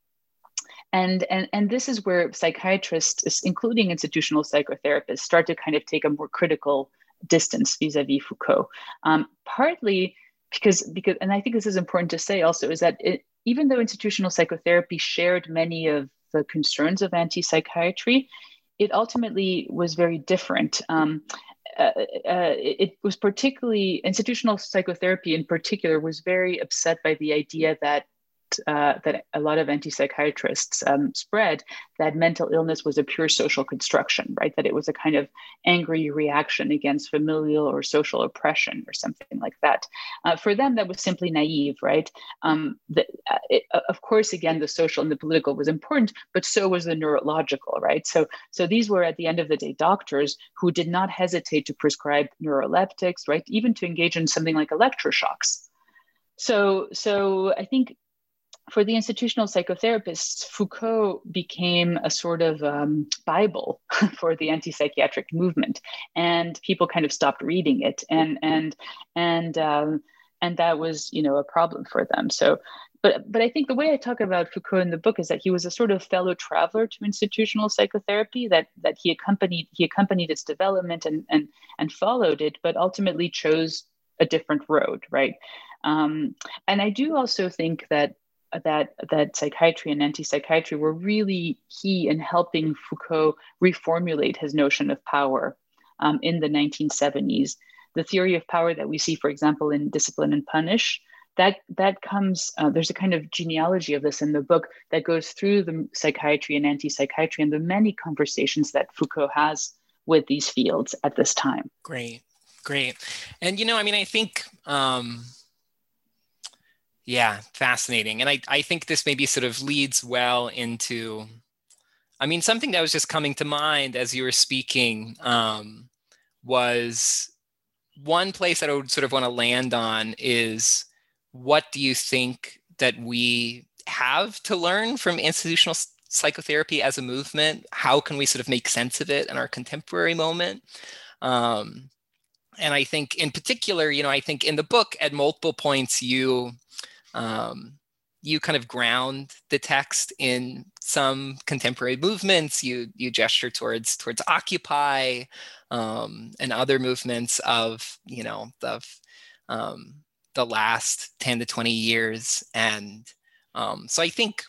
and, and, and this is where psychiatrists, including institutional psychotherapists, start to kind of take a more critical distance vis-a-vis Foucault. Um, partly because, because, and I think this is important to say also, is that it, even though institutional psychotherapy shared many of the concerns of anti-psychiatry, it ultimately was very different. Um, uh, uh, it was particularly institutional psychotherapy in particular was very upset by the idea that uh, that a lot of anti-psychiatrists um, spread that mental illness was a pure social construction, right? That it was a kind of angry reaction against familial or social oppression or something like that. Uh, for them, that was simply naive, right? Um, the, uh, it, of course, again, the social and the political was important, but so was the neurological, right? So, so these were at the end of the day doctors who did not hesitate to prescribe neuroleptics, right? Even to engage in something like electroshocks. So, so I think for the institutional psychotherapists, Foucault became a sort of um, Bible <laughs> for the anti-psychiatric movement, and people kind of stopped reading it, and and and um, and that was you know a problem for them. So, but but I think the way I talk about Foucault in the book is that he was a sort of fellow traveler to institutional psychotherapy. That that he accompanied he accompanied its development and and and followed it, but ultimately chose a different road, right? Um, and I do also think that that that psychiatry and anti-psychiatry were really key in helping Foucault reformulate his notion of power um, in the 1970s. The theory of power that we see, for example, in Discipline and Punish, that that comes. Uh, there's a kind of genealogy of this in the book that goes through the psychiatry and anti-psychiatry and the many conversations that Foucault has with these fields at this time. Great, great, and you know, I mean, I think. Um yeah, fascinating. And I, I think this maybe sort of leads well into, I mean, something that was just coming to mind as you were speaking um, was one place that I would sort of want to land on is what do you think that we have to learn from institutional psychotherapy as a movement? How can we sort of make sense of it in our contemporary moment? Um, and I think, in particular, you know, I think in the book, at multiple points, you um, you kind of ground the text in some contemporary movements. You you gesture towards towards Occupy um, and other movements of you know the um, the last ten to twenty years, and um, so I think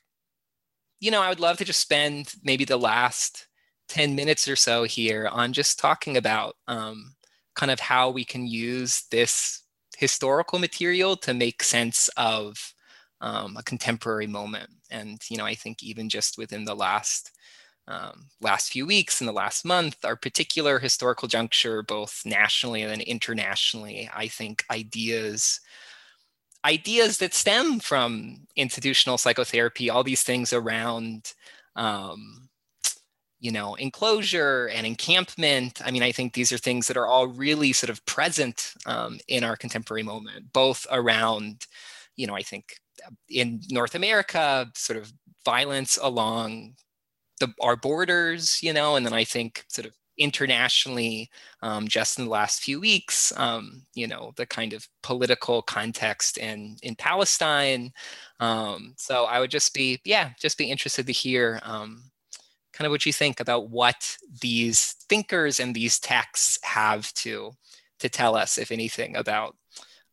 you know I would love to just spend maybe the last ten minutes or so here on just talking about um, kind of how we can use this historical material to make sense of um, a contemporary moment. And you know, I think even just within the last um, last few weeks and the last month, our particular historical juncture, both nationally and internationally, I think ideas ideas that stem from institutional psychotherapy, all these things around, um, you know, enclosure and encampment. I mean, I think these are things that are all really sort of present um, in our contemporary moment, both around, you know, I think in North America, sort of violence along the, our borders, you know, and then I think sort of internationally um, just in the last few weeks um, you know the kind of political context in in palestine um, so i would just be yeah just be interested to hear um, kind of what you think about what these thinkers and these texts have to to tell us if anything about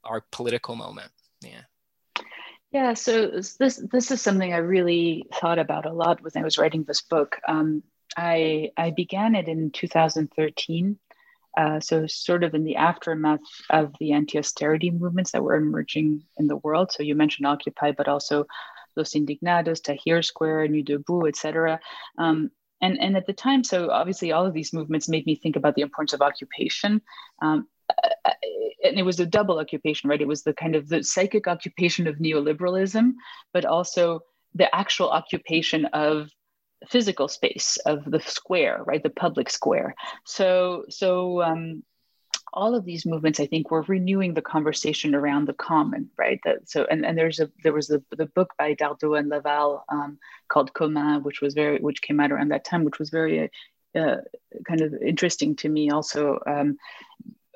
our political moment yeah yeah so this this is something i really thought about a lot when i was writing this book um, I I began it in 2013. Uh, so sort of in the aftermath of the anti-austerity movements that were emerging in the world. So you mentioned Occupy, but also Los Indignados, Tahrir Square, Nuit Debout, etc. Um, and and at the time, so obviously all of these movements made me think about the importance of occupation. Um, and it was a double occupation, right? It was the kind of the psychic occupation of neoliberalism, but also the actual occupation of physical space of the square, right, the public square. So, so um, all of these movements, I think, were renewing the conversation around the common, right? That, so, and, and there's a there was a, the book by Dardot and Laval um, called Commun, which was very which came out around that time, which was very uh, kind of interesting to me also. Um,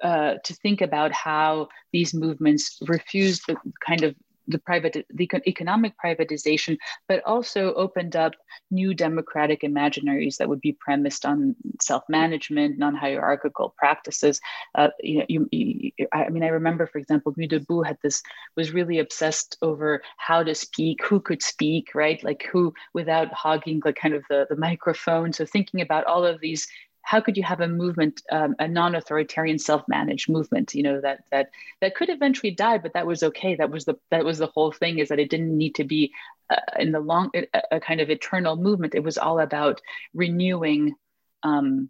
uh, to think about how these movements refused the kind of the private the economic privatization, but also opened up new democratic imaginaries that would be premised on self-management, non-hierarchical practices. Uh, you know, you, you, I mean, I remember, for example, Nuit Debout had this was really obsessed over how to speak, who could speak, right? Like who without hogging the kind of the, the microphone. So thinking about all of these how could you have a movement, um, a non-authoritarian, self-managed movement? You know that that that could eventually die, but that was okay. That was the that was the whole thing is that it didn't need to be uh, in the long a, a, kind of eternal movement. It was all about renewing um,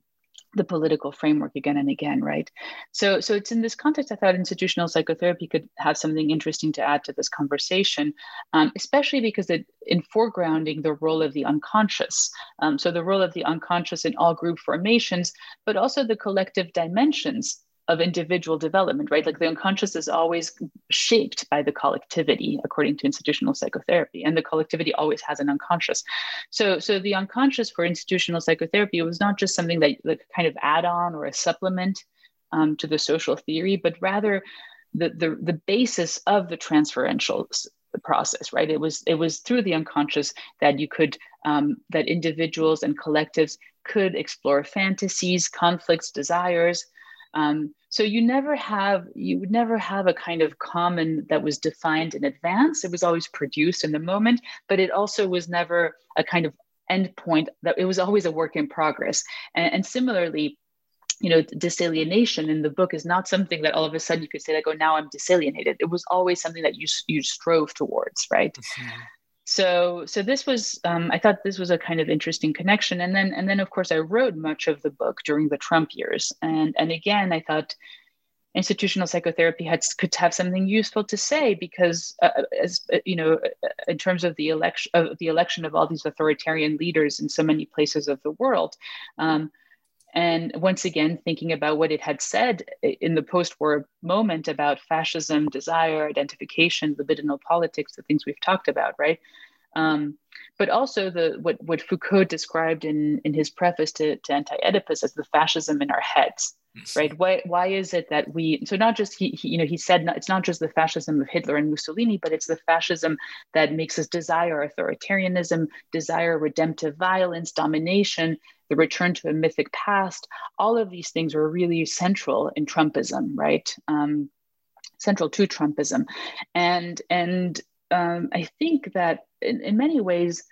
the political framework again and again, right? So, so it's in this context I thought institutional psychotherapy could have something interesting to add to this conversation, um, especially because it in foregrounding the role of the unconscious. Um, so the role of the unconscious in all group formations, but also the collective dimensions of individual development, right? Like the unconscious is always shaped by the collectivity, according to institutional psychotherapy, and the collectivity always has an unconscious. So, so the unconscious for institutional psychotherapy was not just something that, like kind of add on or a supplement um, to the social theory, but rather the, the the basis of the transferential process right it was it was through the unconscious that you could um, that individuals and collectives could explore fantasies conflicts desires um, so you never have you would never have a kind of common that was defined in advance. It was always produced in the moment, but it also was never a kind of endpoint that it was always a work in progress. And, and similarly, you know, disalienation in the book is not something that all of a sudden you could say like, oh, now I'm disalienated. It was always something that you you strove towards, right? Mm-hmm so so this was um, i thought this was a kind of interesting connection. And then and then of course i wrote much of the book during the trump years. And and again i thought institutional psychotherapy had could have something useful to say because uh, as uh, you know uh, in terms of the election of the election of all these authoritarian leaders in so many places of the world um, and once again, thinking about what it had said in the post war moment about fascism, desire, identification, libidinal politics, the things we've talked about, right? Um, but also the what, what Foucault described in, in his preface to, to Anti Oedipus as the fascism in our heads right why why is it that we so not just he, he, you know he said not, it's not just the fascism of hitler and mussolini but it's the fascism that makes us desire authoritarianism desire redemptive violence domination the return to a mythic past all of these things are really central in trumpism right um, central to trumpism and and um, i think that in, in many ways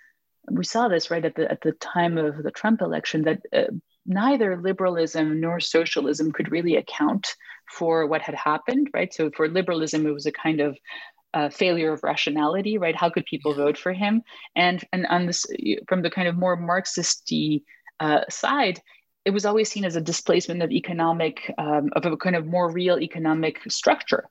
we saw this right at the at the time of the Trump election that uh, neither liberalism nor socialism could really account for what had happened, right? So for liberalism, it was a kind of uh, failure of rationality, right? How could people vote for him? And and on this, from the kind of more Marxisty uh, side, it was always seen as a displacement of economic, um, of a kind of more real economic structure.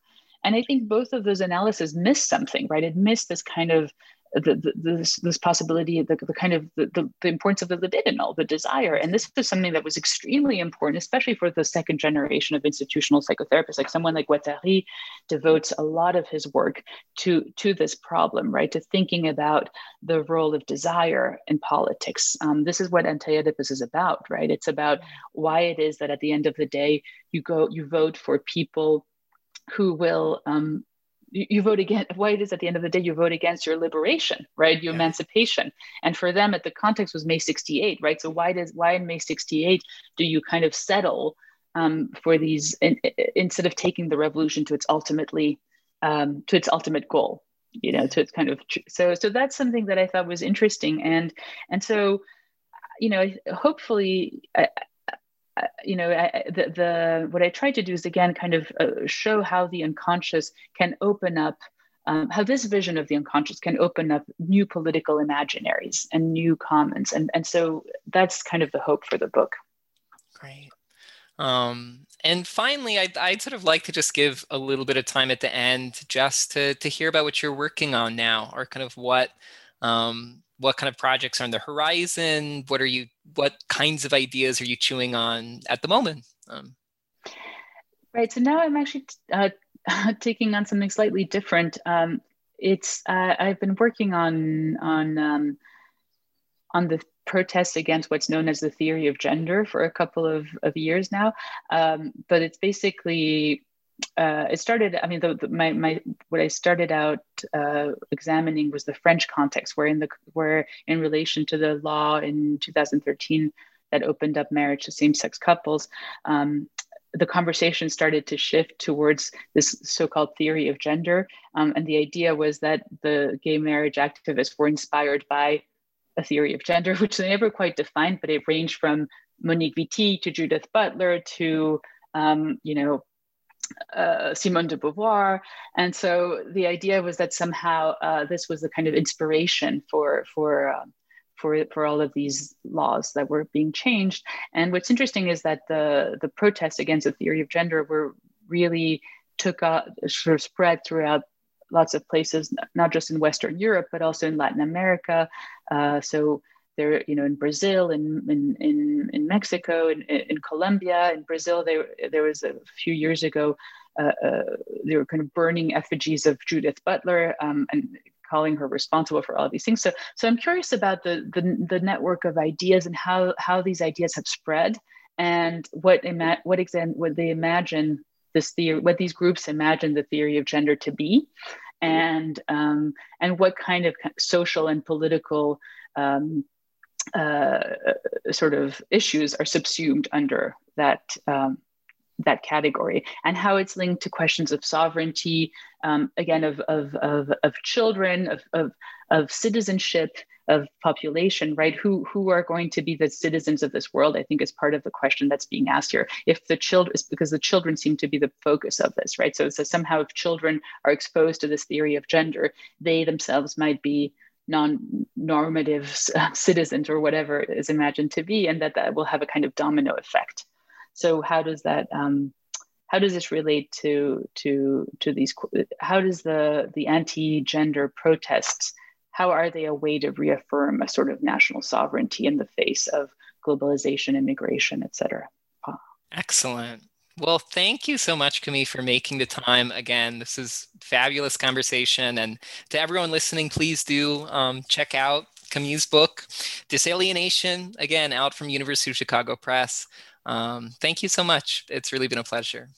and I think both of those analyses missed something, right? It missed this kind of the, this, this possibility, the, the kind of the, the, the, importance of the libidinal, the desire. And this is something that was extremely important, especially for the second generation of institutional psychotherapists. Like someone like Guattari devotes a lot of his work to, to this problem, right? To thinking about the role of desire in politics. Um, this is what Anti-Oedipus is about, right? It's about why it is that at the end of the day, you go, you vote for people who will um, you, you vote against why it is at the end of the day you vote against your liberation right? Your yeah. emancipation. And for them at the context was may 68 right? So why does why in may 68 do you kind of settle um, for these in, instead of taking the revolution to its ultimately um, to its ultimate goal you know to its kind of so so that's something that i thought was interesting. And and so you know hopefully I, you know, I, the, the what I tried to do is again kind of uh, show how the unconscious can open up, um, how this vision of the unconscious can open up new political imaginaries and new commons, and and so that's kind of the hope for the book. Great. Um, and finally, I'd, I'd sort of like to just give a little bit of time at the end just to, to hear about what you're working on now or kind of what um, what kind of projects are on the horizon? What are you? What kinds of ideas are you chewing on at the moment? Um, right. So now I'm actually uh, <laughs> taking on something slightly different. Um, it's uh, I've been working on on um, on the protests against what's known as the theory of gender for a couple of, of years now. Um, but it's basically uh, it started. I mean, the, the, my my what I started out uh, examining was the French context, where in the where in relation to the law in 2013 that opened up marriage to same-sex couples, um, the conversation started to shift towards this so-called theory of gender, um, and the idea was that the gay marriage activists were inspired by a theory of gender, <laughs> which they never quite defined, but it ranged from Monique Wittig to Judith Butler to um, you know uh, Simone de Beauvoir. And so the idea was that somehow uh, this was the kind of inspiration for, for, um, for, for all of these laws that were being changed. And what's interesting is that the, the protests against the theory of gender were really took a sort of spread throughout lots of places, not just in Western Europe, but also in Latin America. Uh, so there, you know, in Brazil, in in in, in Mexico, in, in Colombia, in Brazil, there there was a few years ago, uh, uh, they were kind of burning effigies of Judith Butler um, and calling her responsible for all these things. So, so I'm curious about the the, the network of ideas and how how these ideas have spread and what ima- what exam what they imagine this theory, what these groups imagine the theory of gender to be, and um, and what kind of social and political um, uh, sort of issues are subsumed under that um, that category and how it's linked to questions of sovereignty um, again of, of, of, of children of, of, of citizenship of population right? Who who are going to be the citizens of this world i think is part of the question that's being asked here. If the children because the children seem to be the focus of this right? So, so somehow if children are exposed to this theory of gender they themselves might be non-normative <laughs> citizens or whatever is imagined to be, and that that will have a kind of domino effect. So how does that um, how does this relate to to to these? How does the the anti-gender protests? How are they a way to reaffirm a sort of national sovereignty in the face of globalization, immigration, et cetera? Excellent. Well, thank you so much, Camille, for making the time again. This is fabulous conversation. And to everyone listening, please do um, check out Camille's book, Disalienation, again, out from University of Chicago Press. Um, thank you so much. It's really been a pleasure.